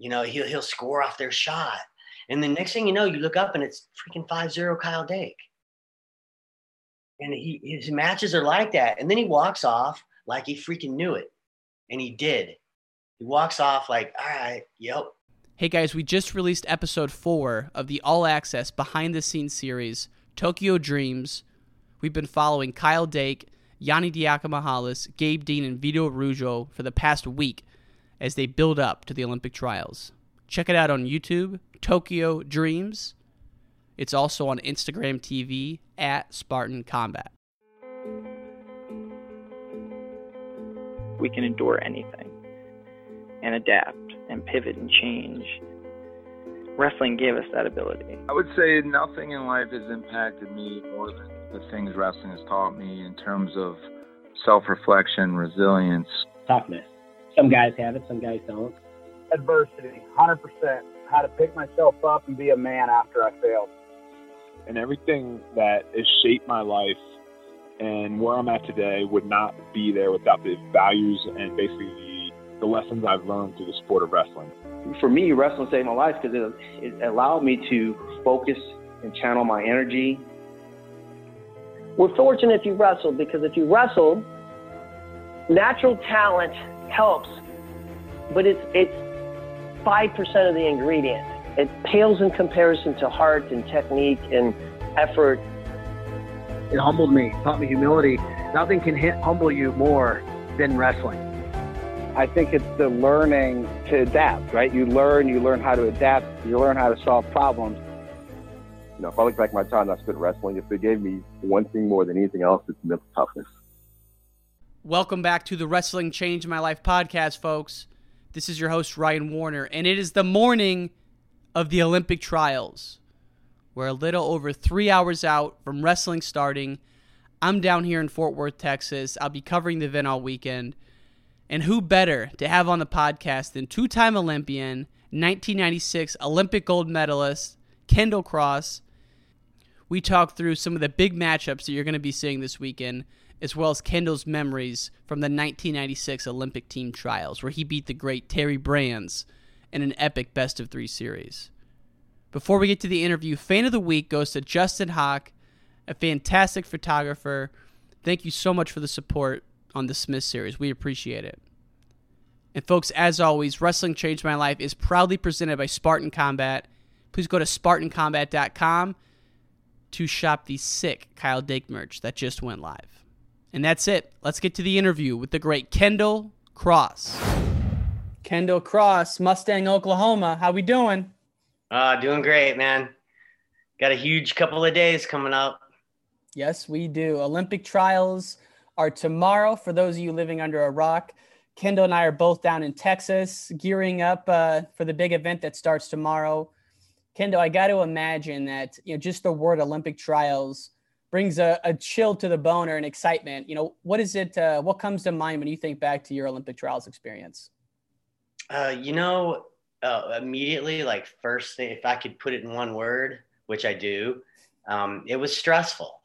you know, he'll he'll score off their shot. And the next thing you know, you look up and it's freaking 5-0 Kyle Dake. And he his matches are like that. And then he walks off like he freaking knew it. And he did. He walks off like, all right, yep. Hey guys, we just released episode four of the all access behind the scenes series, Tokyo Dreams. We've been following Kyle Dake, Yanni Diakomihalis, Gabe Dean, and Vito Arujau for the past week as they build up to the Olympic trials. Check it out on YouTube, Tokyo Dreams. It's also on Instagram TV at Spartan Combat. We can endure anything and adapt and pivot and change. Wrestling gave us that ability. I would say nothing in life has impacted me more than the things wrestling has taught me in terms of self reflection, resilience, toughness. Some guys have it, some guys don't. Adversity, 100%. How to pick myself up and be a man after I failed. And everything that has shaped my life and where I'm at today would not be there without the values and basically the, the lessons I've learned through the sport of wrestling. For me, wrestling saved my life because it, it allowed me to focus and channel my energy. We're fortunate if you wrestled because if you wrestled, natural talent helps, but it's it's five percent of the ingredient. It pales in comparison to heart and technique and effort. It humbled me, taught me humility. Nothing can hit, humble you more than wrestling. I think it's the learning to adapt, right? You learn, you learn how to adapt, you learn how to solve problems. You know, if I look back at my time I spent wrestling, if it gave me one thing more than anything else, it's mental toughness. Welcome back to the Wrestling Change My Life podcast, folks. This is your host, Ryan Warner, and it is the morning of the Olympic trials. We're a little over three hours out from wrestling starting. I'm down here in Fort Worth, Texas. I'll be covering the event all weekend. And who better to have on the podcast than two time Olympian, 1996 Olympic gold medalist, Kendall Cross. We talk through some of the big matchups that you're going to be seeing this weekend as well as Kendall's memories from the 1996 Olympic team trials, where he beat the great Terry Brands in an epic best of three series. Before we get to the interview, fan of the week goes to Justin Hawk, a fantastic photographer. Thank you so much for the support on the Smith series. We appreciate it. And folks, as always, Wrestling Changed My Life is proudly presented by Spartan Combat. Please go to SpartanCombat.com to shop the sick Kyle Dake merch that just went live. And that's it. Let's get to the interview with the great Kendall Cross. Kendall Cross, Mustang, Oklahoma. How we doing? Uh, doing great, man. Got a huge couple of days coming up. Yes, we do. Olympic trials are tomorrow for those of you living under a rock. Kendall and I are both down in Texas, gearing up uh, for the big event that starts tomorrow. Kendall, I got to imagine that you know just the word Olympic trials brings a, a, chill to the bone or an excitement. You know, what is it? Uh, what comes to mind when you think back to your Olympic trials experience? Uh, you know, uh, immediately, like first thing, if I could put it in one word, which I do, um, it was stressful.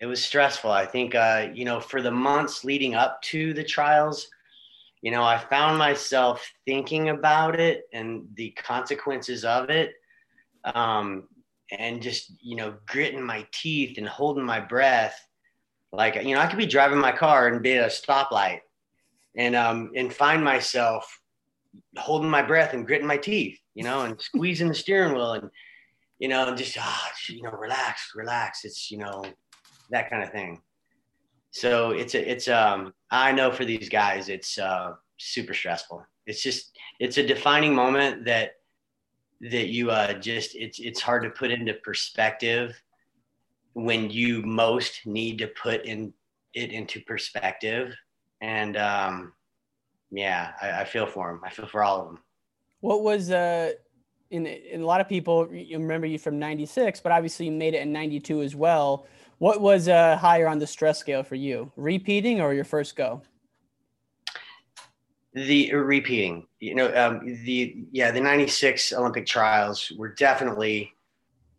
It was stressful. I think, uh, you know, for the months leading up to the trials, you know, I found myself thinking about it and the consequences of it. Um, and just you know gritting my teeth and holding my breath. Like you know i could be driving my car and be at a stoplight and um and find myself holding my breath and gritting my teeth you know and squeezing the steering wheel and you know just ah you know relax relax. It's you know that kind of thing. So it's a it's um i know for these guys it's uh super stressful. It's just it's a defining moment that that you uh, just it's it's hard to put into perspective when you most need to put in it into perspective. And um, yeah I, I, feel for them i feel for all of them what was uh in, in a lot of people you remember you from 96 but obviously you made it in 92 as well. What was uh, higher on the stress scale for you? Repeating or your first go the repeating you know um, the yeah the 96 olympic trials were definitely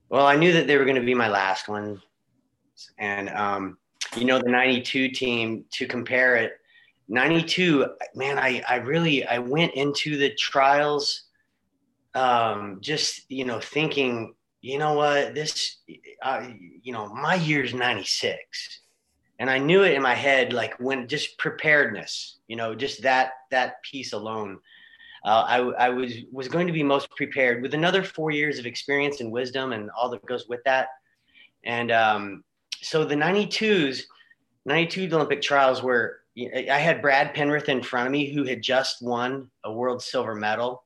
well i knew that they were going to be my last one and um, you know the 92 team to compare it 92 man i i really i went into the trials um, just you know thinking, you know what, this, uh, you know, my year's '96, and I knew it in my head, like when just preparedness, you know, just that that piece alone. Uh, I, I was was going to be most prepared with another four years of experience and wisdom and all that goes with that. And um, so the 92s, 92 Olympic trials were I had Brad Penrith in front of me who had just won a world silver medal.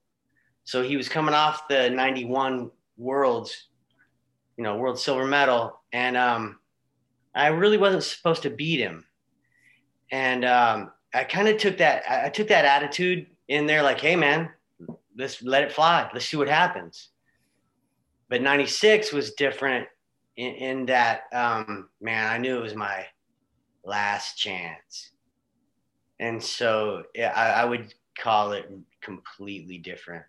So he was coming off the 91 worlds, you know, world silver medal. And um, I really wasn't supposed to beat him. And um, I kind of took that, I took that attitude in there like, hey, man, let's let it fly. Let's see what happens. But 96 was different in, in that, um, man, I knew it was my last chance. And so yeah, I, I would call it completely different.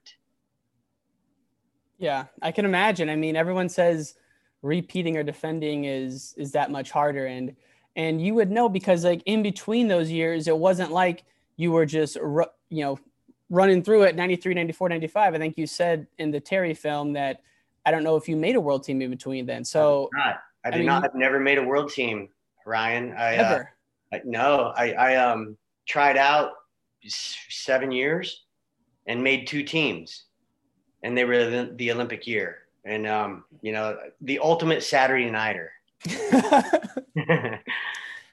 Yeah, I can imagine. I mean, everyone says repeating or defending is is that much harder. And and you would know because like in between those years it wasn't like you were just you know running through it 93 94 95 i think you said in the terry film that i don't know if you made a world team in between then. So I did not, I did I mean, not. i've never made a world team ryan. I ever uh, I, no i i um tried out seven years and made two teams and they were the, the olympic year and um, you know the ultimate Saturday nighter.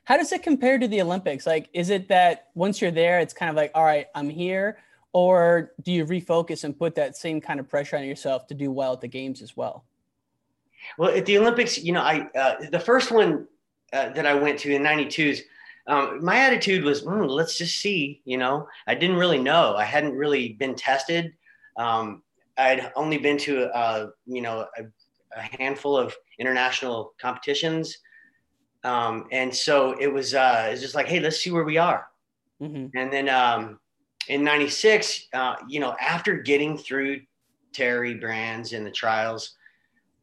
How does it compare to the Olympics? Like, is it that once you're there, it's kind of like, all right, I'm here, or do you refocus and put that same kind of pressure on yourself to do well at the games as well? Well, at the Olympics, you know, I uh, the first one uh, that I went to in '92s. Um, my attitude was, mm, let's just see. You know, I didn't really know. I hadn't really been tested. Um, I'd only been to, uh, you know, a, a, handful of international competitions. Um, and so it was, uh, it was just like, hey, let's see where we are. Mm-hmm. And then um, in 96, uh, you know, after getting through Terry Brands and the trials,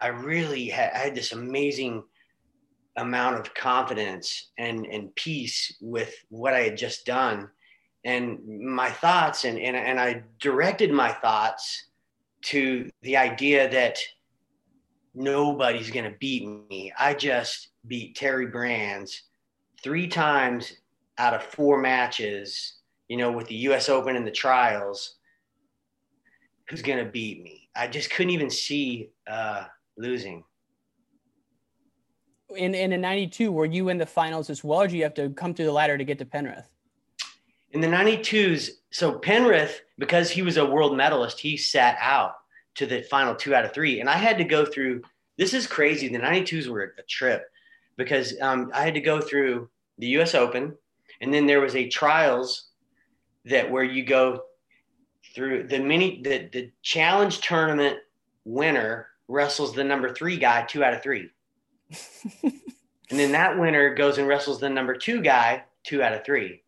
I really had, I had this amazing amount of confidence and, and peace with what I had just done and my thoughts and, and, and I directed my thoughts to the idea that nobody's going to beat me. I just beat Terry Brands three times out of four matches, you know, with the US Open and the trials. Who's going to beat me? I just couldn't even see uh, losing. In, in a 92, were you in the finals as well, or do you have to come through the ladder to get to Penrith? In the 92s, so Penrith, because he was a world medalist, he sat out to the final two out of three. And I had to go through this is crazy. The 92s were a trip because um, I had to go through the US Open and then there was a trials that where you go through the mini the, the challenge tournament winner wrestles the number three guy two out of three. and then that winner goes and wrestles the number two guy two out of three.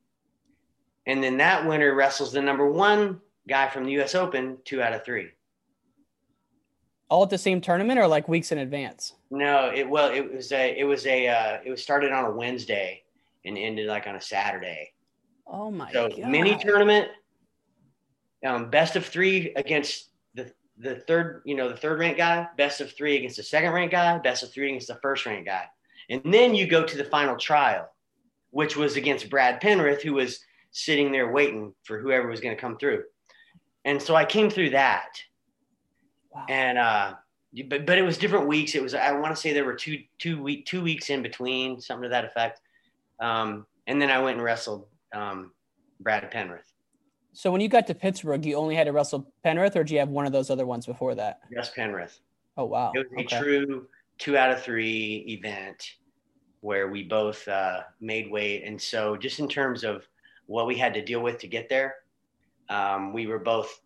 And then that winner wrestles the number one guy from the US Open two out of three. All at the same tournament or like weeks in advance? No, it well, it was a it was a uh, it was started on a Wednesday and ended like on a Saturday. Oh my so god. mini tournament, um, best of three against the the third, you know, the third ranked guy, best of three against the second ranked guy, best of three against the first ranked guy. And then you go to the final trial, which was against Brad Penrith, who was sitting there waiting for whoever was going to come through. And so I came through that. Wow. And uh but but it was different weeks. It was I want to say there were two two week two weeks in between, something to that effect. Um, and then I went and wrestled um, Brad Penrith. So when you got to Pittsburgh, you only had to wrestle Penrith, or do you have one of those other ones before that? Yes, Penrith. Oh wow! It was a okay. true two out of three event where we both uh, made weight, and so just in terms of what we had to deal with to get there. Um, we were both,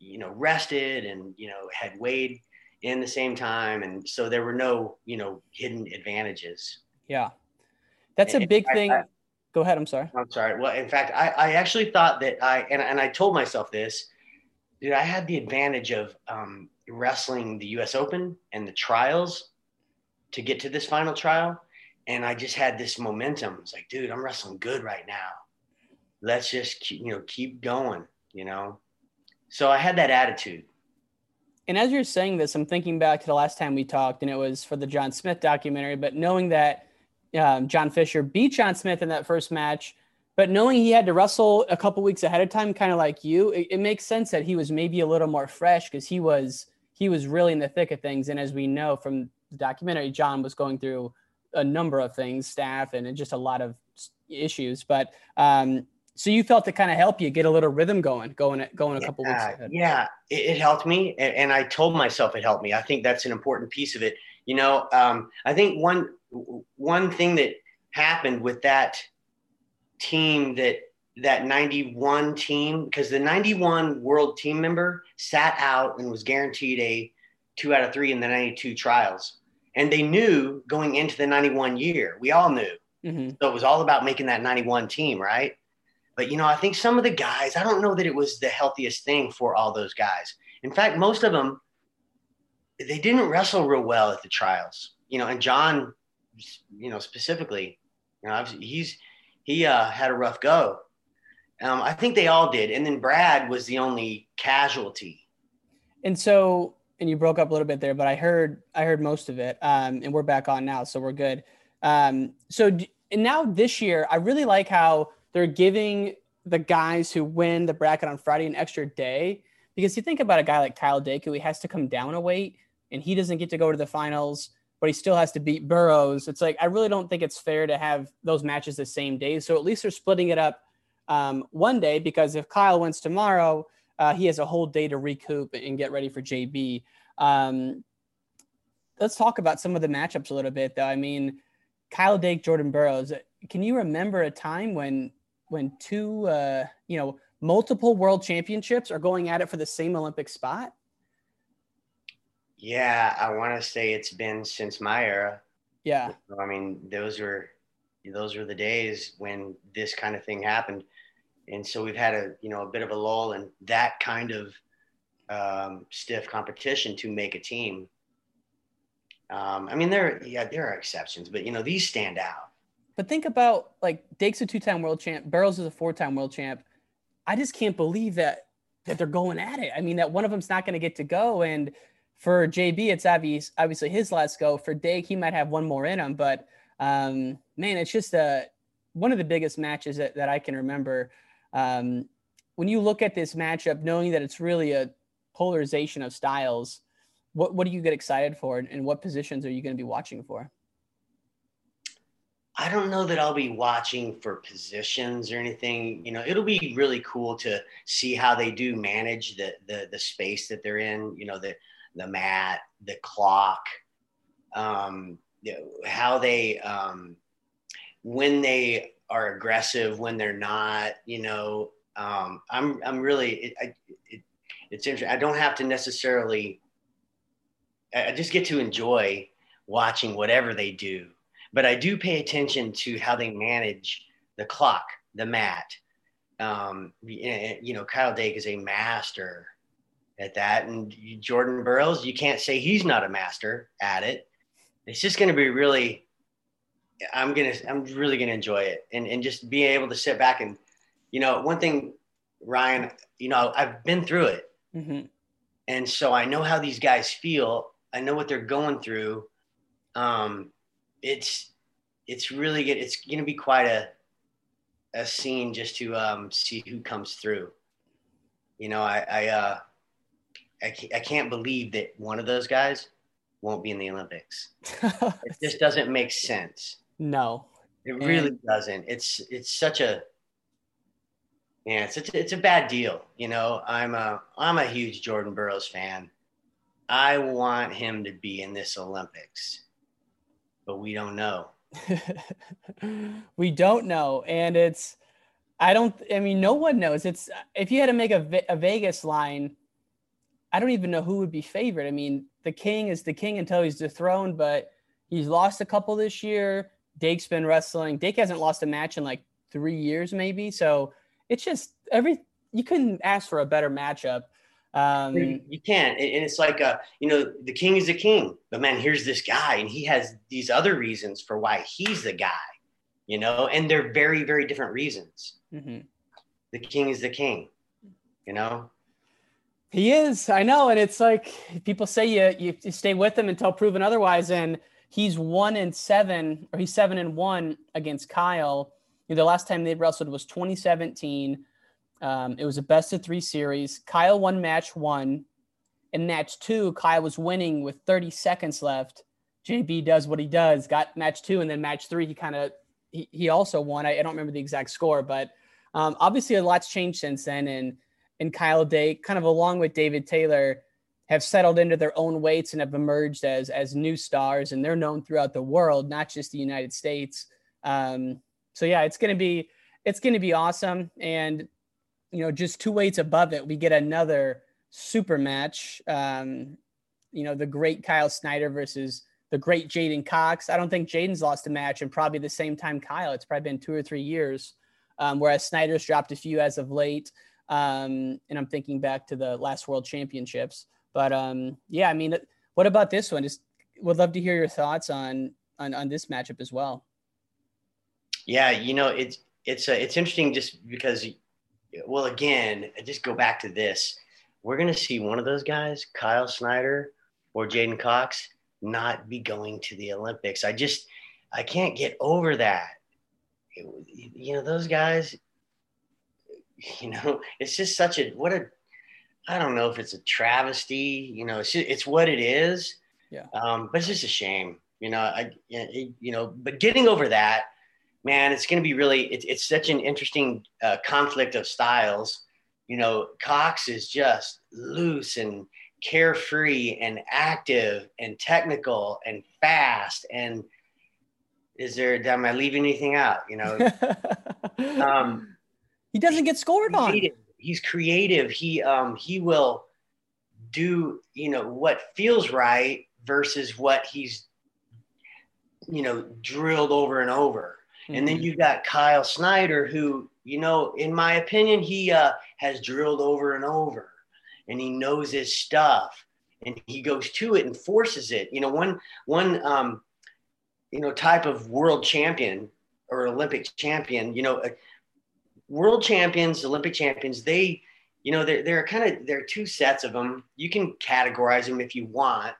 you know, rested and, you know, had weighed in the same time. And so there were no, you know, hidden advantages. Yeah. That's a big thing. I, Go ahead. I'm sorry. I'm sorry. Well, in fact, I, I actually thought that I, and, and I told myself this, dude, I had the advantage of um, wrestling the US Open and the trials to get to this final trial. And I just had this momentum. It's like, dude, I'm wrestling good right now let's just keep, you know keep going you know so i had that attitude And as you're saying this, I'm thinking back to the last time we talked, and it was for the John Smith documentary. But knowing that um, John Fisher beat John Smith in that first match, but knowing he had to wrestle a couple weeks ahead of time, kind of like you, it, it, makes sense that he was maybe a little more fresh because he was he was really in the thick of things. And as we know from the documentary, John was going through a number of things, staff, and just a lot of issues. But um, so you felt to kind of help you get a little rhythm going, going going a couple yeah, weeks ahead. Yeah, it, it helped me, and, and, I told myself it helped me. I think that's an important piece of it. You know, um, I think one one thing that happened with that team that that 91 team because the 91 world team member sat out and was guaranteed a two out of three in the 92 trials and they knew going into the 91 year we all knew mm-hmm. so it was all about making that 91 team right but you know i think some of the guys i don't know that it was the healthiest thing for all those guys in fact most of them they didn't wrestle real well at the trials you know and john you know specifically you know he's he uh, had a rough go. Um, I think they all did, and then Brad was the only casualty. And so, and you broke up a little bit there, but I heard I heard most of it, um, and we're back on now, so we're good. Um, so, and now this year, I really like how they're giving the guys who win the bracket on Friday an extra day because you think about a guy like Kyle Dake who he has to come down a weight and he doesn't get to go to the finals but he still has to beat Burroughs. It's like I really don't think it's fair to have those matches the same day. So at least they're splitting it up um, one day because if Kyle wins tomorrow, uh, he has a whole day to recoup and get ready for JB. Um, let's talk about some of the matchups a little bit, though. I mean, Kyle Dake, Jordan Burroughs. Can you remember a time when when two uh, you know multiple world championships are going at it for the same Olympic spot? Yeah, I want to say it's been since my era. Yeah. I mean, those were those were the days when this kind of thing happened, and so we've had a you know a bit of a lull in that kind of um, stiff competition to make a team. Um, I mean, there yeah there are exceptions, but you know these stand out. But think about like Dake's a two-time world champ, Burroughs is a four-time world champ. I just can't believe that that they're going at it. I mean, that one of them's not going to get to go, and for JB, it's obvious, obviously his last go. For Dake, he might have one more in him, but um, man, it's just a one of the biggest matches that, that I can remember. Um, when you look at this matchup, knowing that it's really a polarization of styles, what what do you get excited for, and what positions are you going to be watching for? I don't know that I'll be watching for positions or anything. You know, it'll be really cool to see how they do manage the the, the space that they're in. You know, the the mat, the clock, um, you know, how they, um, when they are aggressive, when they're not, you know, um, I'm, I'm really, it, I, it, it's interesting. I don't have to necessarily, I just get to enjoy watching whatever they do, but I do pay attention to how they manage the clock, the mat. Um, you know, Kyle Dake is a master at that. And Jordan Burroughs, you can't say he's not a master at it. It's just going to be really, I'm going to, I'm really going to enjoy it and, and just being able to sit back and, you know, one thing, Ryan, you know, I've been through it. Mm-hmm. And so I know how these guys feel. I know what they're going through. Um, it's, it's really good. It's going to be quite a, a scene just to um, see who comes through. You know, I, I, uh, I can't, I can't believe that one of those guys won't be in the Olympics. it just doesn't make sense. No, it really and... doesn't. It's it's such a yeah, it's a, it's a bad deal. You know, I'm a I'm a huge Jordan Burroughs fan. I want him to be in this Olympics, but we don't know. we don't know, and it's I don't. I mean, no one knows. It's if you had to make a, a Vegas line I don't even know who would be favored. I mean, the king is the king until he's dethroned, but he's lost a couple this year. Dake's been wrestling. Dake hasn't lost a match in like three years, maybe. So it's just every you couldn't ask for a better matchup. Um, you can't, and it's like a you know the king is the king, but man, here's this guy, and he has these other reasons for why he's the guy, you know, and they're very very different reasons. Mm-hmm. The king is the king, you know. He is. I know, and it's like people say you, you you stay with him until proven otherwise, and he's one and seven, or he's seven and one against Kyle. You know, the last time they wrestled was 2017. Um, it was a best of three series. Kyle won match one. In match two, Kyle was winning with 30 seconds left. JB does what he does, got match two, and then match three, he kind of he, he also won. I, I, don't remember the exact score, but um, obviously a lot's changed since then. And and Kyle Dake, kind of along with David Taylor, have settled into their own weights and have emerged as as new stars, and they're known throughout the world, not just the United States. Um, so yeah, it's gonna be it's gonna be awesome, and you know, just two weights above it, we get another super match. Um, you know, the great Kyle Snyder versus the great J'den Cox. I don't think J'den's lost a match in probably the same time Kyle. It's probably been two or three years. Um, whereas Snyder's dropped a few as of late. Um, and I'm thinking back to the last World Championships. But um, yeah, I mean, what about this one? Just would love to hear your thoughts on on, on this matchup as well. Yeah, you know, it's it's uh, it's interesting just because, well, again, just go back to this. We're gonna see one of those guys, Kyle Snyder or J'den Cox, not be going to the Olympics. I just I can't get over that. It, you know, those guys. You know, it's just such a what a. I don't know if it's a travesty. You know, it's just, it's what it is. Yeah. Um, but it's just a shame. You know, I you know, but getting over that, man, it's going to be really. It's it's such an interesting uh, conflict of styles. You know, Cox is just loose and carefree and active and technical and fast and is there am i leaving anything out you know um he doesn't get scored creative. on he's creative he um he will do you know what feels right versus what he's you know drilled over and over mm-hmm. and then mm-hmm. you got kyle snyder who you know in my opinion he uh has drilled over and over and he knows his stuff and he goes to it and forces it. You know, one one um, you know type of world champion or Olympic champion. You know, uh, world champions, Olympic champions. They, you know, they're they're kind of there are two sets of them. You can categorize them if you want.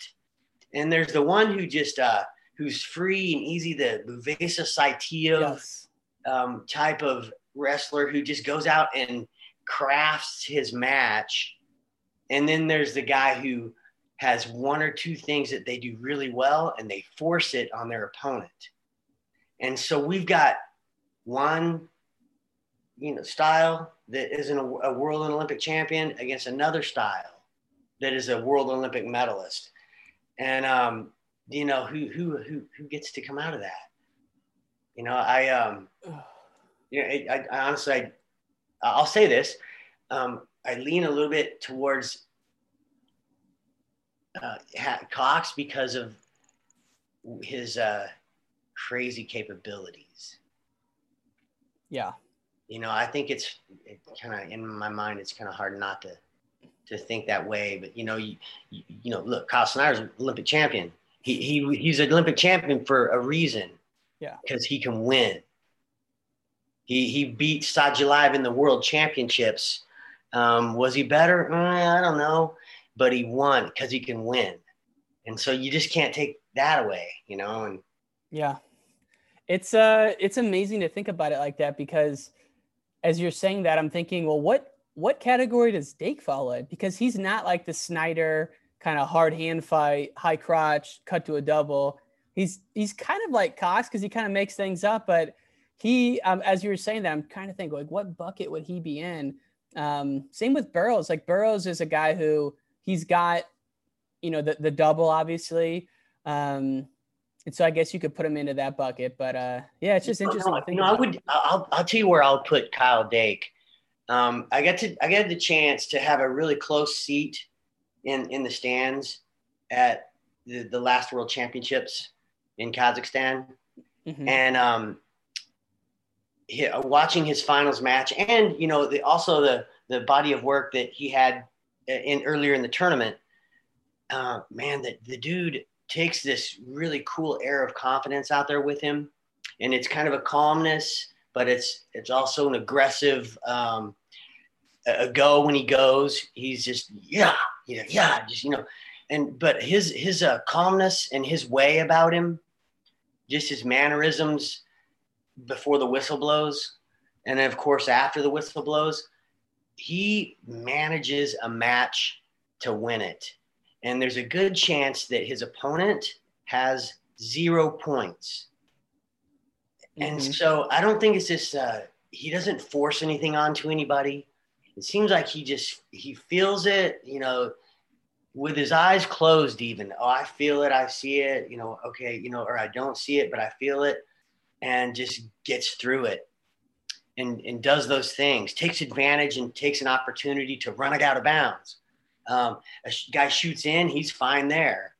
And there's the one who just uh, who's free and easy, the Buvaisar Saitiev yes. um, type of wrestler who just goes out and crafts his match and then there's the guy who has one or two things that they do really well and they force it on their opponent. And so we've got one, you know, style that isn't a, a world and Olympic champion against another style that is a world Olympic medalist. And um, you know, who who who who gets to come out of that? You know, I um, you know, I, I honestly, I, I'll say this. Um, I lean a little bit towards uh, Cox because of his uh, crazy capabilities. Yeah. You know, I think it's it kind of in my mind. It's kind of hard not to to think that way. But you know, you you, you know, look, Kyle Snyder's an Olympic champion. He he he's an Olympic champion for a reason. Yeah. Because he can win. He he beat Sadulaev in the World Championships um, was he better? Mm, I don't know, but he won because he can win, and so you just can't take that away, you know. And yeah, it's uh, it's amazing to think about it like that because as you're saying that, I'm thinking, well, what what category does Dake fall in? Because he's not like the Snyder kind of hard hand fight, high crotch, cut to a double. He's he's kind of like Cox because he kind of makes things up, but he, um, as you were saying that, I'm kind of thinking like, what bucket would he be in? Um, same with Burroughs. Like Burroughs is a guy who he's got, you know, the the double obviously. Um, and so I guess you could put him into that bucket. But uh, yeah, it's just interesting. No, no I would. I'll I'll tell you where I'll put Kyle Dake. Um, I got to I got the chance to have a really close seat in in the stands at the, the last World Championships in Kazakhstan, mm-hmm. and um, uh, watching his finals match, and you know, the, also the the body of work that he had uh, in earlier in the tournament. Uh, man, that the dude takes this really cool air of confidence out there with him, and it's kind of a calmness, but it's it's also an aggressive um, a go when he goes. He's just yeah, yeah, yeah, just you know, and but his his uh, calmness and his way about him, just his mannerisms before the whistle blows, and then of course after the whistle blows, he manages a match to win it, and there's a good chance that his opponent has zero points. And Mhm. so I don't think it's just uh, he doesn't force anything onto anybody. It seems like he just he feels it, you know, with his eyes closed. Even oh, I feel it, I see it, you know. Okay, you know, or I don't see it, but I feel it, and just gets through it, and and does those things, takes advantage and takes an opportunity to run it out of bounds. Um, a guy shoots in, he's fine there.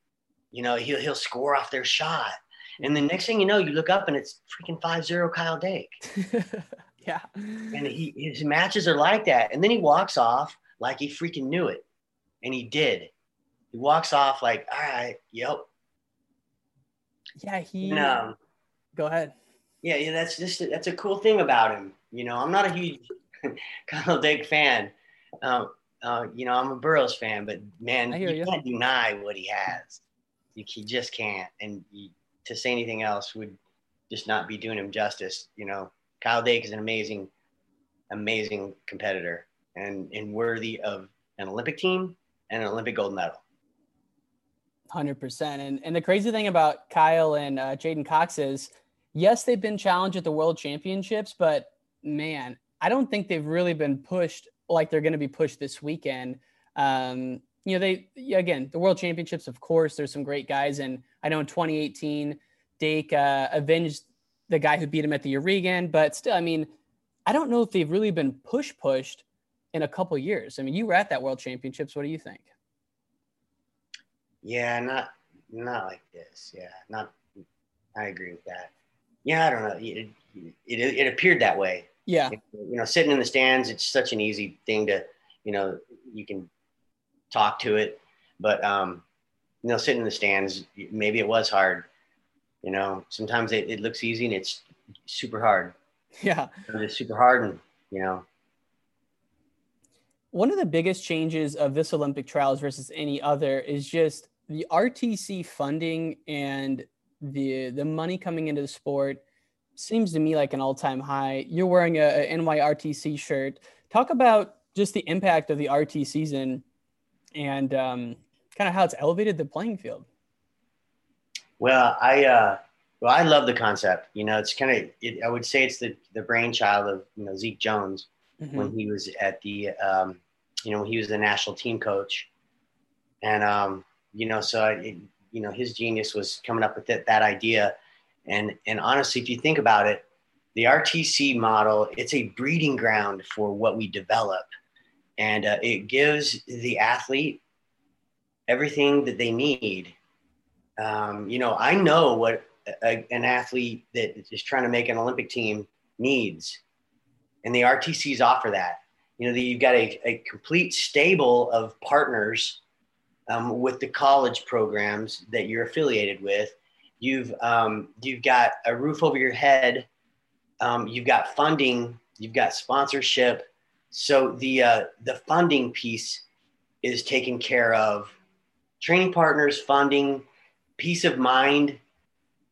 You know, he'll he'll score off their shot. And the next thing you know, you look up and it's freaking 5-0 Kyle Dake. yeah. And he his matches are like that. And then he walks off like he freaking knew it. And he did. He walks off like, all right, yep. Yeah, he. And, um, Go ahead. yeah, yeah, that's just that's a cool thing about him. You know, I'm not a huge Kyle Dake fan. Um, uh, you know, I'm a Burroughs fan, but man, you you. can't deny what he has. You, he just can't. And you, to say anything else would just not be doing him justice. You know, Kyle Dake is an amazing, amazing competitor and and worthy of an Olympic team and an Olympic gold medal. Hundred percent. And and the crazy thing about Kyle and uh, J'den Cox is, yes, they've been challenged at the World Championships, but man, I don't think they've really been pushed like they're going to be pushed this weekend. Um, you know, they again the World Championships, of course, there's some great guys, and I know in 2018, Dake uh, avenged the guy who beat him at the Oregon, but still, I mean, I don't know if they've really been push pushed in a couple years. I mean, you were at that World Championships. What do you think? Yeah, not not like this. Yeah, not. I agree with that. Yeah, I don't know. It, it, it appeared that way. Yeah. You know, sitting in the stands, it's such an easy thing to, you know, you can talk to it, but um, you know, sitting in the stands, maybe it was hard. You know, sometimes it, it looks easy and it's super hard. Yeah. It's super hard, and you know, One of the biggest changes of this Olympic trials versus any other is just the RTC funding and the the money coming into the sport seems to me like an all-time high. You're wearing a, a NYRTC shirt. Talk about just the impact of the RT season and um, kind of how it's elevated the playing field. Well, I uh, well, I love the concept. You know, it's kind of it, I would say it's the the brainchild of you know Zeke Jones when he was at the um, you know when he was the national team coach, and um, you know so I, it, you know his genius was coming up with that, that idea, and and honestly, if you think about it, the RTC model it's a breeding ground for what we develop, and uh, it gives the athlete everything that they need um, you know, I know what a, an athlete that is trying to make an Olympic team needs, and the RTCs offer that. You know, the, you've got a, a complete stable of partners um, with the college programs that you're affiliated with. You've um, you've got a roof over your head. Um, you've got funding. You've got sponsorship. So the uh, the funding piece is taken care of. Training partners, funding, peace of mind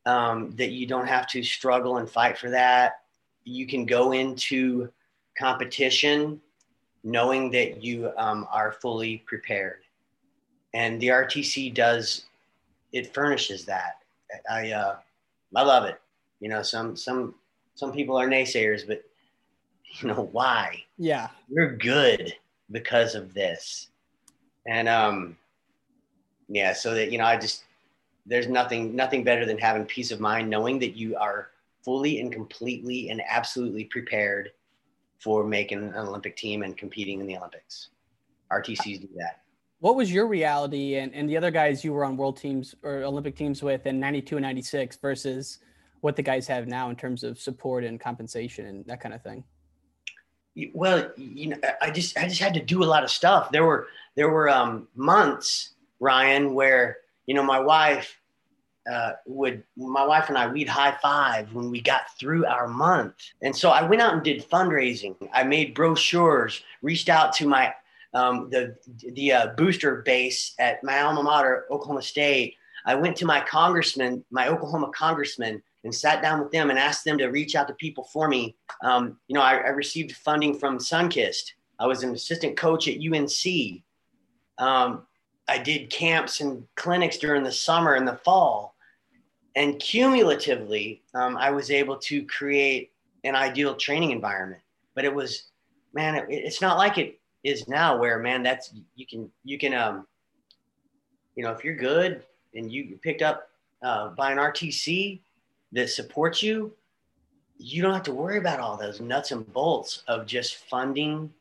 um, that you don't have to struggle and fight for that. You can go into competition knowing that you um, are fully prepared. And the RTC does, it furnishes that. I, uh, I love it. You know, some, some, some people are naysayers, but you know, why? Yeah. You're good because of this. And, um, yeah, so that, you know, I just, there's nothing nothing better than having peace of mind knowing that you are fully and completely and absolutely prepared for making an Olympic team and competing in the Olympics. RTCs do that. What was your reality and, and the other guys you were on world teams or Olympic teams with in 92 and 96 versus what the guys have now in terms of support and compensation and that kind of thing? Well, you know, I just I just had to do a lot of stuff. There were there were um, months, Ryan, where you know my wife uh, would my wife and I we'd high five when we got through our month. And so I went out and did fundraising. I made brochures, reached out to my um, the the uh, booster base at my alma mater, Oklahoma State. I went to my congressman, my Oklahoma congressman, and sat down with them and asked them to reach out to people for me. Um, you know, I, I, received funding from Sunkist. I was an assistant coach at UNC. Um, I did camps and clinics during the summer and the fall. And cumulatively, um, I was able to create an ideal training environment. But it was, man, it, it's not like it is now where, man, that's, you can, you can, um, you know, if you're good and you, you picked up uh, by an RTC that supports you, you don't have to worry about all those nuts and bolts of just funding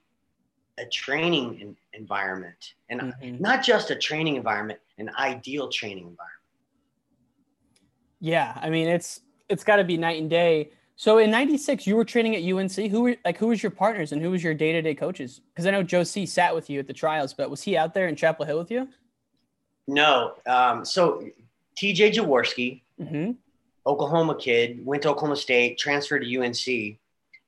a training environment and mm-hmm. not just a training environment, an ideal training environment. Yeah, I mean it's it's got to be night and day. So in '96, you were training at UNC. Who were like who was your partners and who was your day to day coaches? Because I know Joe Seay sat with you at the trials, but was he out there in Chapel Hill with you? No. Um, so TJ Jaworski, mm-hmm. Oklahoma kid, went to Oklahoma State, transferred to UNC.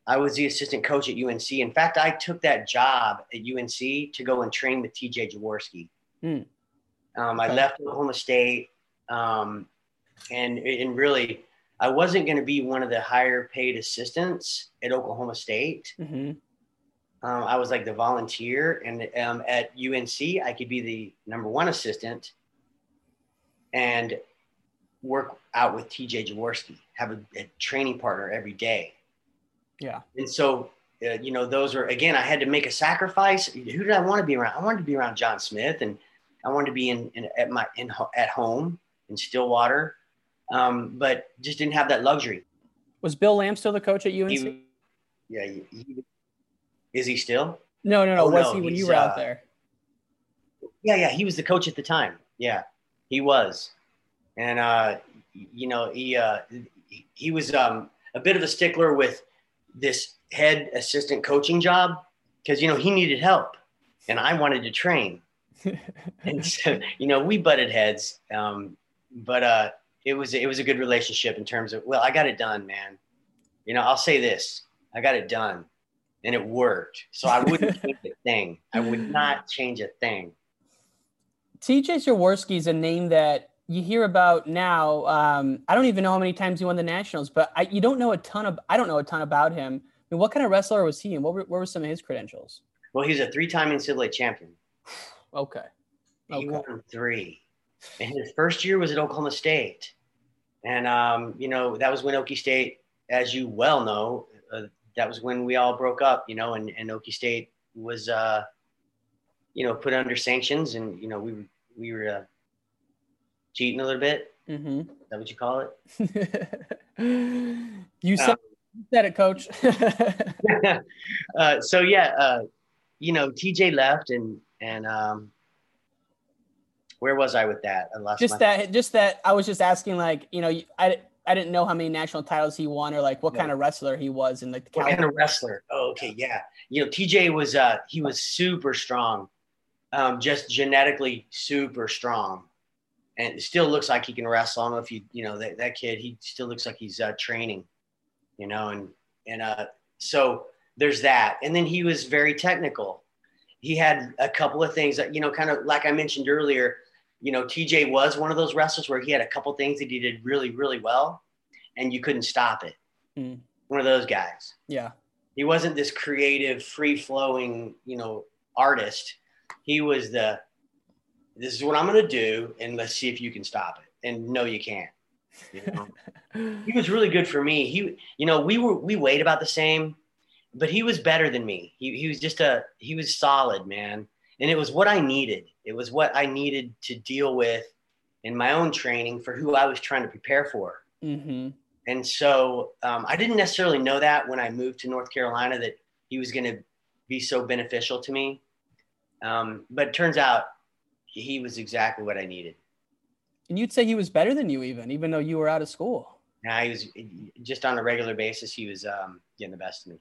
I was the assistant coach at UNC. In fact, I took that job at UNC to go and train with TJ Jaworski. Mm. Um, I left Oklahoma State, um, and and really, I wasn't going to be one of the higher paid assistants at Oklahoma State. Mm-hmm. Um, I was like the volunteer, and um, at UNC, I could be the number one assistant and work out with TJ Jaworski, have a, a training partner every day. Yeah. And so, uh, you know, those are, again, I had to make a sacrifice. Who did I want to be around? I wanted to be around John Smith and I wanted to be in, in at my, in, at home in Stillwater. Um, but just didn't have that luxury. Was Bill Lam still the coach at UNC? He, yeah. He, he, is he still? No, no, no. Oh, was no, he when you were uh, out there? Yeah, yeah. He was the coach at the time. Yeah, he was. And, uh, you know, he, uh, he was um, a bit of a stickler with this head assistant coaching job because you know he needed help and I wanted to train. and so you know we butted heads, um, but uh, it was it was a good relationship in terms of well I got it done, man. You know I'll say this I got it done, and it worked. So I wouldn't change a thing. I would not change a thing. TJ Jaworski is a name that you hear about now. Um, I don't even know how many times he won the nationals, but I, you don't know a ton of. I don't know a ton about him. I mean, what kind of wrestler was he, and what were, what were some of his credentials? Well, he's a three-time NCAA champion. okay. okay. He won three, and his first year was at Oklahoma State, and um, you know that was when Okie State, as you well know, uh, that was when we all broke up. You know, and and Okie State was, uh, you know, put under sanctions, and you know we we were. Uh, cheating a little bit. Mm-hmm. Is that what you call it? you said, um, said it, coach. uh, so yeah, uh, you know, TJ left and and um, where was I with that? Lost just my- that. Just that. I was just asking, like, you know, I I didn't know how many national titles he won or like what kind of wrestler he was in like the what kind of wrestler. Oh, okay, yeah. You know, TJ was uh he was super strong, um, just genetically super strong and still looks like he can wrestle. I don't know if you, you know, that, that kid, he still looks like he's uh, training, you know, and, and uh, so there's that. And then he was very technical. He had a couple of things that, you know, kind of like I mentioned earlier, you know, TJ was one of those wrestlers where he had a couple things that he did really, really well, and you couldn't stop it. Mm. One of those guys. Yeah. He wasn't this creative, free flowing, you know, artist. He was the, this is what I'm going to do, and let's see if you can stop it. And no, you can't. You know? he was really good for me. He, you know, we were we weighed about the same, but he was better than me. He he was just a he was solid, man. And it was what I needed. It was what I needed to deal with in my own training for who I was trying to prepare for. Mm-hmm. And so um, I didn't necessarily know that when I moved to North Carolina that he was going to be so beneficial to me. Um, but it turns out he was exactly what I needed. And you'd say he was better than you, even even though you were out of school. Yeah, he was just on a regular basis. He was um, getting the best of me.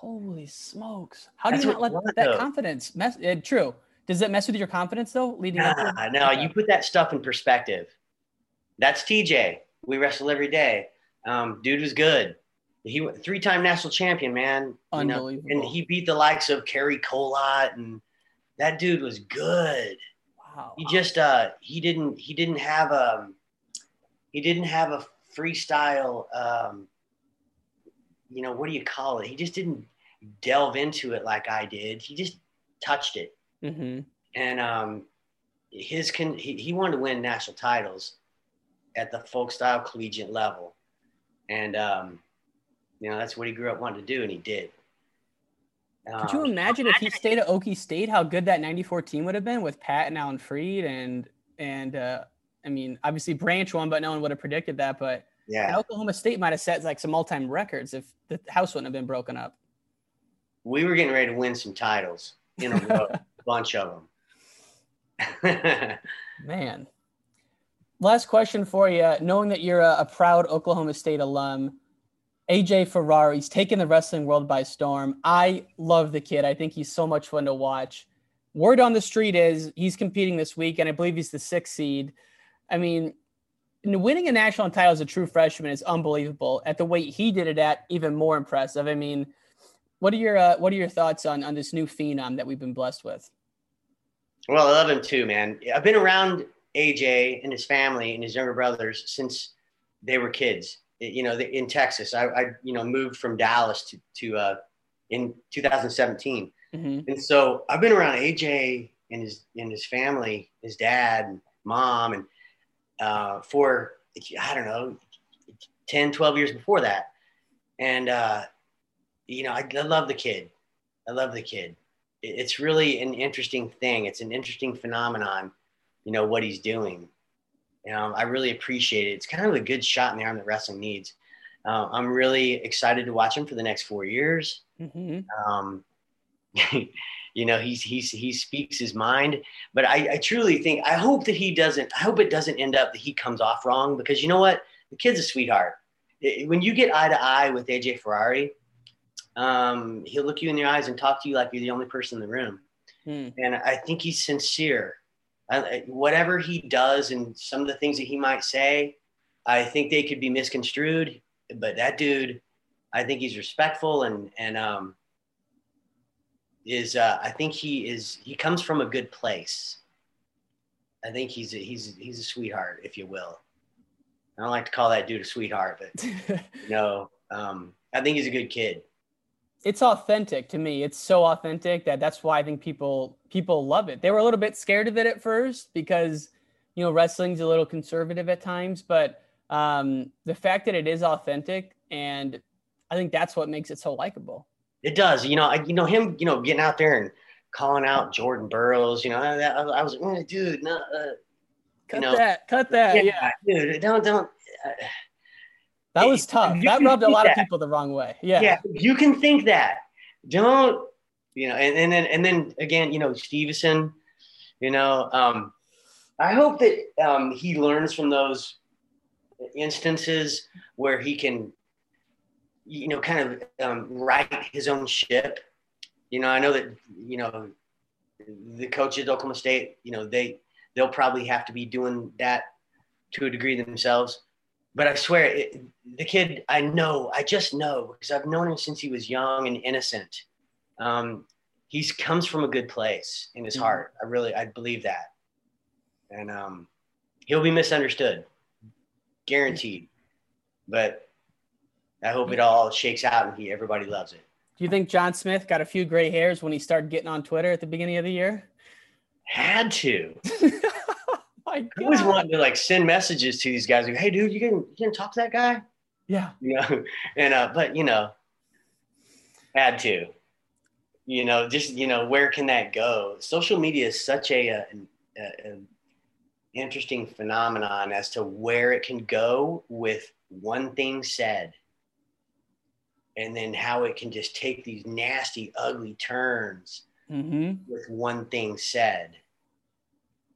Holy smokes! How That's do you not let want, that though. confidence mess? Uh, true. Does that mess with your confidence though? Leading nah, up. To- no, you put that stuff in perspective. That's TJ. We wrestle every day. Um, dude was good. He three-time national champion, man. You know, Unbelievable. and he beat the likes of Kerry Colot, and that dude was good. Wow. He just uh he didn't he didn't have a he didn't have a freestyle um you know what do you call it? He just didn't delve into it like I did. He just touched it. Mm-hmm. And um his con he, he wanted to win national titles at the folk style collegiate level. And um you know that's what he grew up wanting to do and he did. Could you Um, imagine if he stayed at Okie State, how good that '94 team would have been with Pat and Alan Fried and and uh, I mean, obviously Branch won, but no one would have predicted that. But Yeah. and Oklahoma State might have set like some all-time records if the house wouldn't have been broken up. We were getting ready to win some titles in a row, bunch of them. Man. Last question for you. Knowing that you're a, a proud Oklahoma State alum, AJ Ferrari's taken the wrestling world by storm. I love the kid. I think he's so much fun to watch. Word on the street is he's competing this week, and I believe he's the sixth seed. I mean, winning a national title as a true freshman is unbelievable. At the weight he did it at, even more impressive. I mean, what are your uh, what are your thoughts on on this new phenom that we've been blessed with? Well, I love him too, man. I've been around AJ and his family and his younger brothers since they were kids. You know, in Texas, I, I you know moved from Dallas to to uh, in 2017, Mhm. and so I've been around AJ and his and his family, his dad, and mom, and uh, for I don't know, 10, 12 years before that, and uh, you know, I, I love the kid. I love the kid it- it's really an interesting thing. It's an interesting phenomenon, you know, what he's doing. You know, I really appreciate it. It's kind of a good shot in the arm that wrestling needs. Uh, I'm really excited to watch him for the next four years. Mm-hmm. Um, you know, he's, he's, he speaks his mind, but I, I truly think, I hope that he doesn't, I hope it doesn't end up that he comes off wrong because you know what? The kid's a sweetheart. It- when you get eye to eye with AJ Ferrari, um, he'll look you in the eyes and talk to you like you're the only person in the room. Hmm. And I think he's sincere. I, whatever he does and some of the things that he might say, I think they could be misconstrued. But that dude, I think he's respectful and and um, is uh, I think he is he comes from a good place. I think he's a, he's he's a sweetheart, if you will. I don't like to call that dude a sweetheart, but you know, um, I think he's a good kid. It's authentic to me. It's so authentic that that's why I think people people love it. They were a little bit scared of it at first because you know wrestling's a little conservative at times, but um, the fact that it is authentic and I think that's what makes it so likable. It does. You know, I, you know him. You know, getting out there and calling out Jordan Burroughs. You know, I, I, I was, like, "Eh, dude, no, uh, Cut you know, that, cut that. Yeah, dude, don't, don't. Uh, that was tough. That rubbed a lot of people the wrong way. Yeah, yeah, you can think that. Don't, you know, and, and then and then again, you know, Steveson. You know, um, I hope that um, he learns from those instances where he can, you know, kind of um, right his own ship. You know, I know that you know the coaches at Oklahoma State. You know, they they'll probably have to be doing that to a degree themselves. But I swear, it, the kid, I know, I just know because I've known him since he was young and innocent. Um, he's comes from a good place in his Mhm. heart. I really, I believe that, and um, he'll be misunderstood, guaranteed. But I hope it all shakes out and he everybody loves it. Do you think John Smith got a few gray hairs when he started getting on Twitter at the beginning of the year? Had to. My I always wanted to like send messages to these guys like, "Hey, dude, you can you can talk to that guy?" Yeah. you know and uh but you know had to you know just you know where can that go social media is such a, a, a, a interesting phenomenon as to where it can go with one thing said and then how it can just take these nasty ugly turns Mm-hmm. with one thing said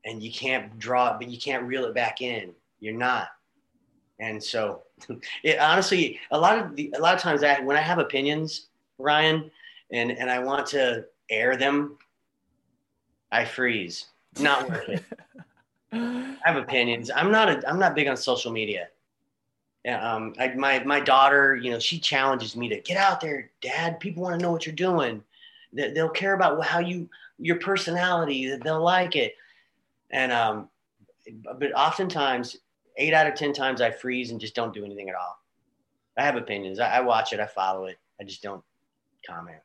and you can't draw it but you can't reel it back in you're not and so it honestly a lot of the a lot of times I, when i have opinions ryan and and i want to air them i freeze not worth it I have opinions. I'm not a, I'm not big on social media. Um, I, my my daughter, you know, she challenges me to get out there, Dad. People want to know what you're doing. They, they'll care about how you your personality. They'll like it. And um, but oftentimes, eight out of ten times, I freeze and just don't do anything at all. I have opinions. I, I watch it. I follow it. I just don't comment.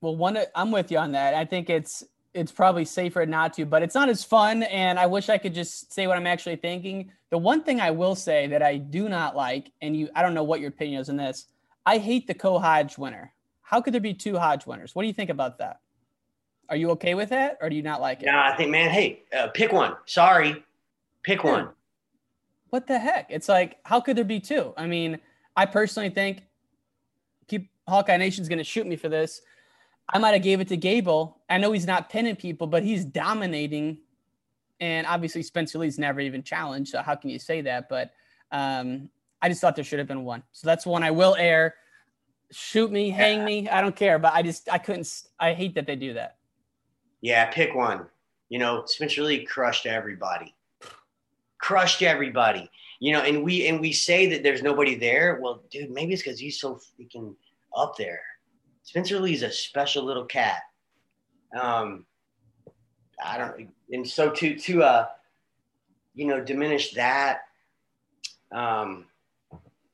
Well, one, I'm with you on that. I think it's it's probably safer not to, but it's not as fun. And I wish I could just say what I'm actually thinking. The one thing I will say that I do not like, and you, I don't know what your opinion is on this. I hate the co Hodge winner. How could there be two Hodge winners? What do you think about that? Are you okay with that, or do you not like it? No, I think, man, hey, uh, pick one. Sorry, pick yeah. one. What the heck? It's like, how could there be two? I mean, I personally think, keep Hawkeye Nation's going to shoot me for this. I might have gave it to Gable. I know he's not pinning people, but he's dominating. And obviously Spencer Lee's never even challenged. So how can you say that? But um, I just thought there should have been one. So that's one I will air. Shoot me, hang me. I don't care. But I just I couldn't. I hate that they do that. Yeah, pick one. You know, Spencer Lee crushed everybody. Crushed everybody. You know, and we and we say that there's nobody there. Well, dude, maybe it's because he's so freaking up there. Spencer Lee's a special little cat. Um, I don't, and so to to uh, you know, diminish that. Um,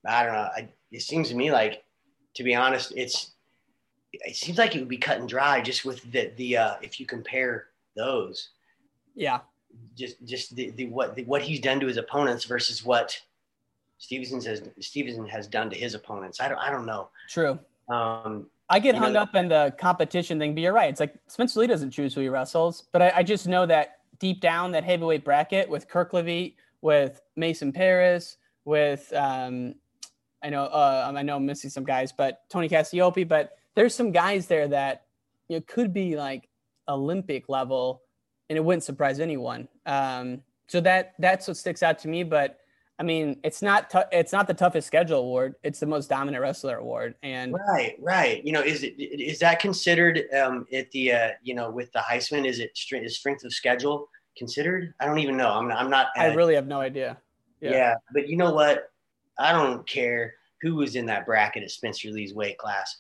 I don't know. I, it seems to me like, to be honest, it's it seems like it would be cut and dry just with the the uh, if you compare those. Yeah. Just just the, the what the, what he's done to his opponents versus what Steveson has Steveson has done to his opponents. I don't I don't know. True. Um, I get hung know, up in the competition thing, but you're right. It's like Spencer Lee doesn't choose who he wrestles, but I, I just know that deep down that heavyweight bracket with Kerkvliet, with Mason Parris, with um, I know uh, I know I'm missing some guys, but Tony Cassioppi, but there's some guys there that you know could be like Olympic level, and it wouldn't surprise anyone. Um, so that that's what sticks out to me, but I mean, it's not t- it's not the toughest schedule award. It's the most dominant wrestler award. And right, right. You know, is it is that considered um, at the uh, you know with the Heisman? Is it strength, is strength of schedule considered? I don't even know. I'm I'm not. Uh, I really have no idea. Yeah. yeah, but you know what? I don't care who was in that bracket at Spencer Lee's weight class.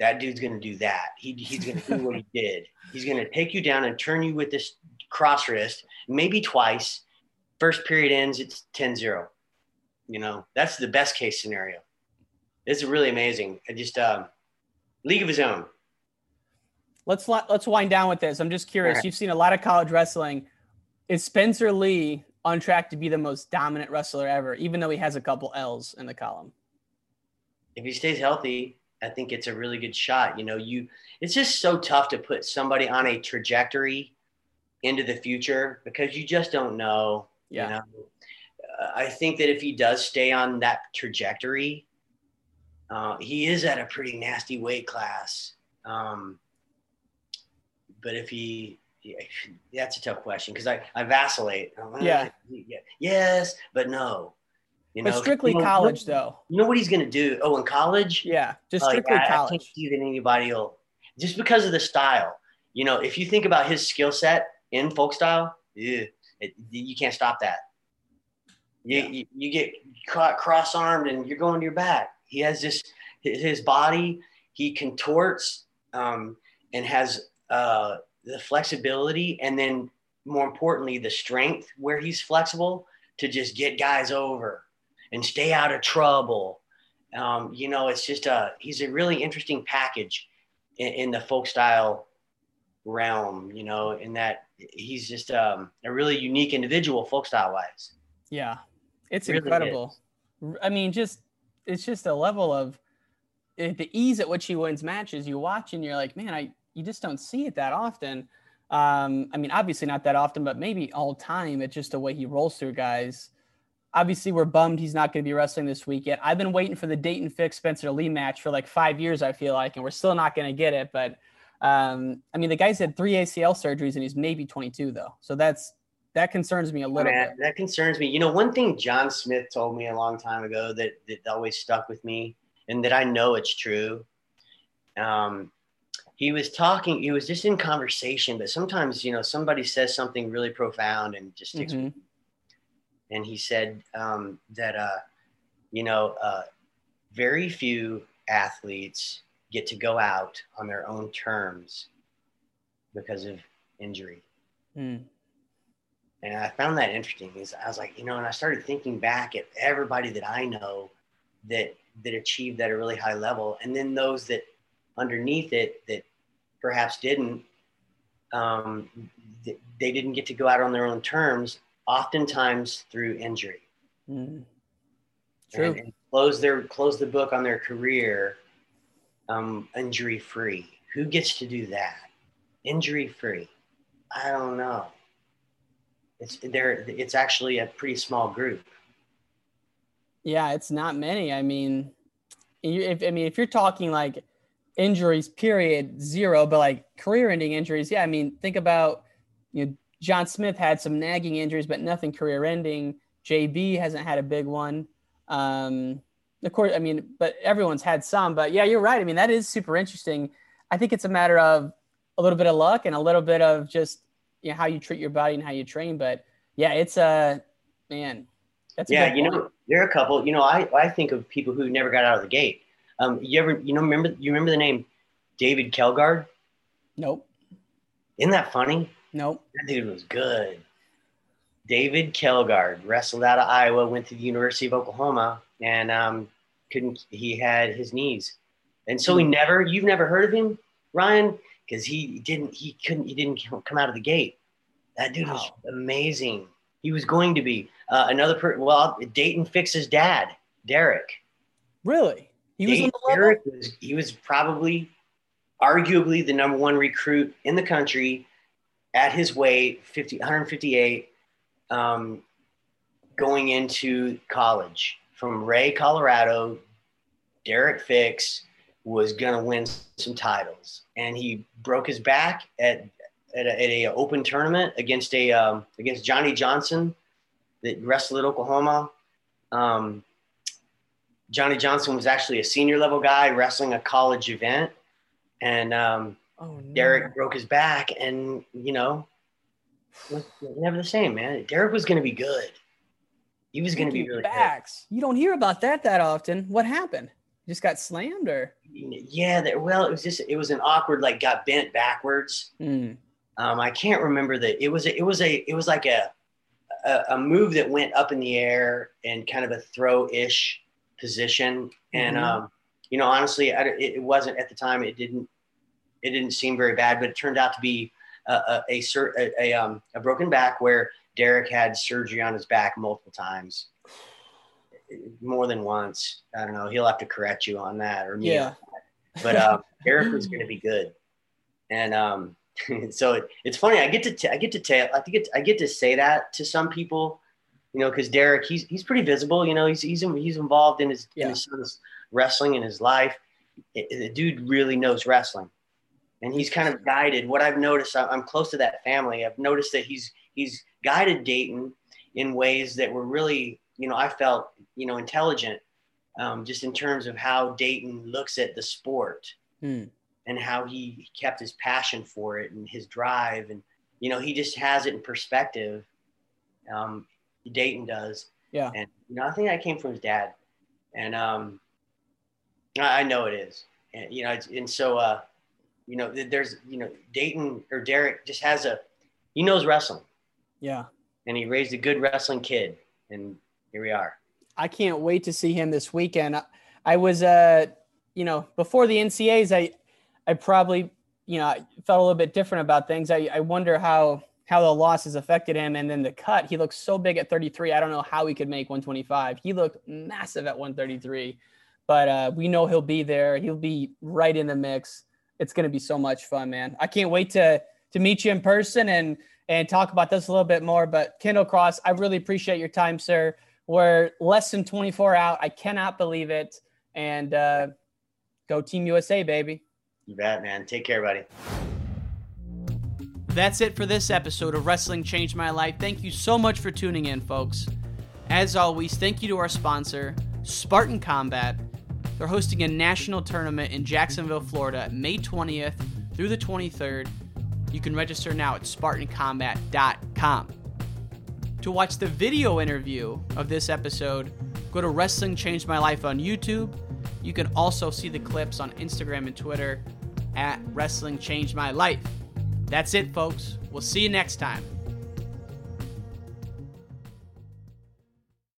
That dude's gonna do that. He, he's gonna do what he did. He's gonna take you down and turn you with this cross wrist, maybe twice first period ends, it's 10 0. You know, that's the best case scenario. It's really amazing. I just, um, league of his own. Let's let's wind down with this. I'm just curious. Right. You've seen a lot of college wrestling. Is Spencer Lee on track to be the most dominant wrestler ever, even though he has a couple L's in the column? If he stays healthy, I think it's a really good shot. You know, you it's just so tough to put somebody on a trajectory into the future because you just don't know yeah. You know? Uh, I think that if he does stay on that trajectory, uh, he is at a pretty nasty weight class. Um, but if he, yeah, that's a tough question because I, I vacillate. Yeah. Yes, but no. You know, but strictly you know, college, though. You know what he's going to do? Oh, in college? Yeah, just strictly like, college. I can't see that anybody will, just because of the style. You know, if you think about his skill set in folk style, yeah, you can't stop that. You, yeah. you, you, get caught cross armed and you're going to your back. He has this, his body, he contorts um, and has uh, the flexibility and then more importantly, the strength where he's flexible to just get guys over and stay out of trouble. Um, you know, it's just a, he's a really interesting package in, in the folk style realm, you know, in that he's just um, a really unique individual, folk style wise. Yeah, it's really incredible. Is. I mean, just it's just a level of eh, the ease at which he wins matches. You watch and you're like, man, I you just don't see it that often. Um, I mean, obviously not that often, but maybe all time. It's just the way he rolls through guys. Obviously, we're bummed he's not going to be wrestling this week yet. I've been waiting for the Daton Fix Spencer Lee match for like five years, I feel like, and we're still not going to get it. But um, I mean, the guy's had three ACL surgeries and he's maybe 22 though. So that's that concerns me a little Man, bit. That concerns me. You know, one thing John Smith told me a long time ago that that always stuck with me, and that I know it's true. Um, he was talking. He was just in conversation, but sometimes you know somebody says something really profound and just sticks. Mhm. And he said um, that uh, you know uh, very few athletes get to go out on their own terms because of injury. Mm. And I found that interesting. Is I was like, you know, and I started thinking back at everybody that I know that that achieved at a really high level, and then those that underneath it that perhaps didn't, um, th- they didn't get to go out on their own terms, oftentimes through injury. Mm. True. And, and close their close the book on their career, um, injury free. Who gets to do that? Injury free. I don't know. It's there. It's actually a pretty small group. Yeah, it's not many. I mean, you- if I mean if you're talking like injuries, period, zero, but like career-ending injuries, yeah. I mean, think about you know John Smith had some nagging injuries, but nothing career-ending. JB hasn't had a big one. Um, of course, I mean, but everyone's had some. But yeah, you're right. I mean, that is super interesting. I think it's a matter of a little bit of luck and a little bit of just you know how you treat your body and how you train. But yeah, it's a man. That's yeah, you point. know, there are a couple. You know, I I think of people who never got out of the gate. Um, you ever you know remember you remember the name David Kelgard? Nope. Isn't that funny? Nope. That dude was good. David Kelgard wrestled out of Iowa, went to the University of Oklahoma, and um, couldn't. He had his knees, and so he never. You've never heard of him, Ryan, because he didn't. He couldn't. He didn't come out of the gate. That dude was amazing. He was going to be uh, another. Per- well, Daton Fix's dad, Derek. Really? He was on Daton the level? Derek was. He was probably, arguably, the number one recruit in the country at his weight, 50, 158, um, going into college from Wray, Colorado. Derek Fix was going to win some titles, and he broke his back at at a, at a open tournament against a um, against Johnny Johnson that wrestled at Oklahoma. Um, Johnny Johnson was actually a senior level guy wrestling a college event, and um, Oh, no. Derek broke his back, and you know, was never the same, man. Derek was going to be good. He was going to be really backs. You don't hear about that that often. What happened? You just got slammed or? Yeah, there, well, it was just it was an awkward like got bent backwards. Mm. Um, I can't remember that It was a, it was a it was like a, a a move that went up in the air and kind of a throw ish position. And Mhm. um, you know, honestly, I, it, it wasn't at the time. It didn't it didn't seem very bad, but it turned out to be a a, a, a, um a broken back where Derek had surgery on his back multiple times, more than once. I don't know. He'll have to correct you on that or me. Yeah. But um, Derek was going to be good, and um, so it, it's funny. I get to t- I get to tell I think it's, I get to say that to some people, you know, because Derek he's he's pretty visible. You know, he's he's he's involved in his, in his son's wrestling in his life. It- the dude really knows wrestling, and he's kind of guided. What I've noticed, I'm close to that family. I've noticed that he's he's guided Daton in ways that were really, you know, I felt you know intelligent, um, just in terms of how Daton looks at the sport Hmm. and how he kept his passion for it and his drive and you know he just has it in perspective um daton does Yeah. and you know i think that came from his dad and um i, I know it is and you know it's, and so uh you know there's you know daton or derek just has a he knows wrestling Yeah. and he raised a good wrestling kid and here we are I can't wait to see him this weekend. I, I was, uh, you know, before the NCAs, I, I probably, you know, I felt a little bit different about things. I, I wonder how how the losses affected him, and then the cut. He looks so big at 33. I don't know how he could make 125. He looked massive at 133, but uh, we know he'll be there. He'll be right in the mix. It's going to be so much fun, man. I can't wait to to meet you in person and and talk about this a little bit more. But Kendall Cross, I really appreciate your time, sir. We're less than 24 out. I cannot believe it. And uh, go Team USA, baby. you bet man take care buddy That's it for this episode of Wrestling Changed My Life. Thank you so much for tuning in, folks. As always, thank you to our sponsor, Spartan Combat. They're hosting a national tournament in Jacksonville, Florida, May 20th through the 23rd. You can register now at SpartanCombat.com. To watch the video interview of this episode, go to Wrestling Changed My Life on YouTube. You can also see the clips on Instagram and Twitter at Wrestling Changed My Life. That's it, folks. We'll see you next time.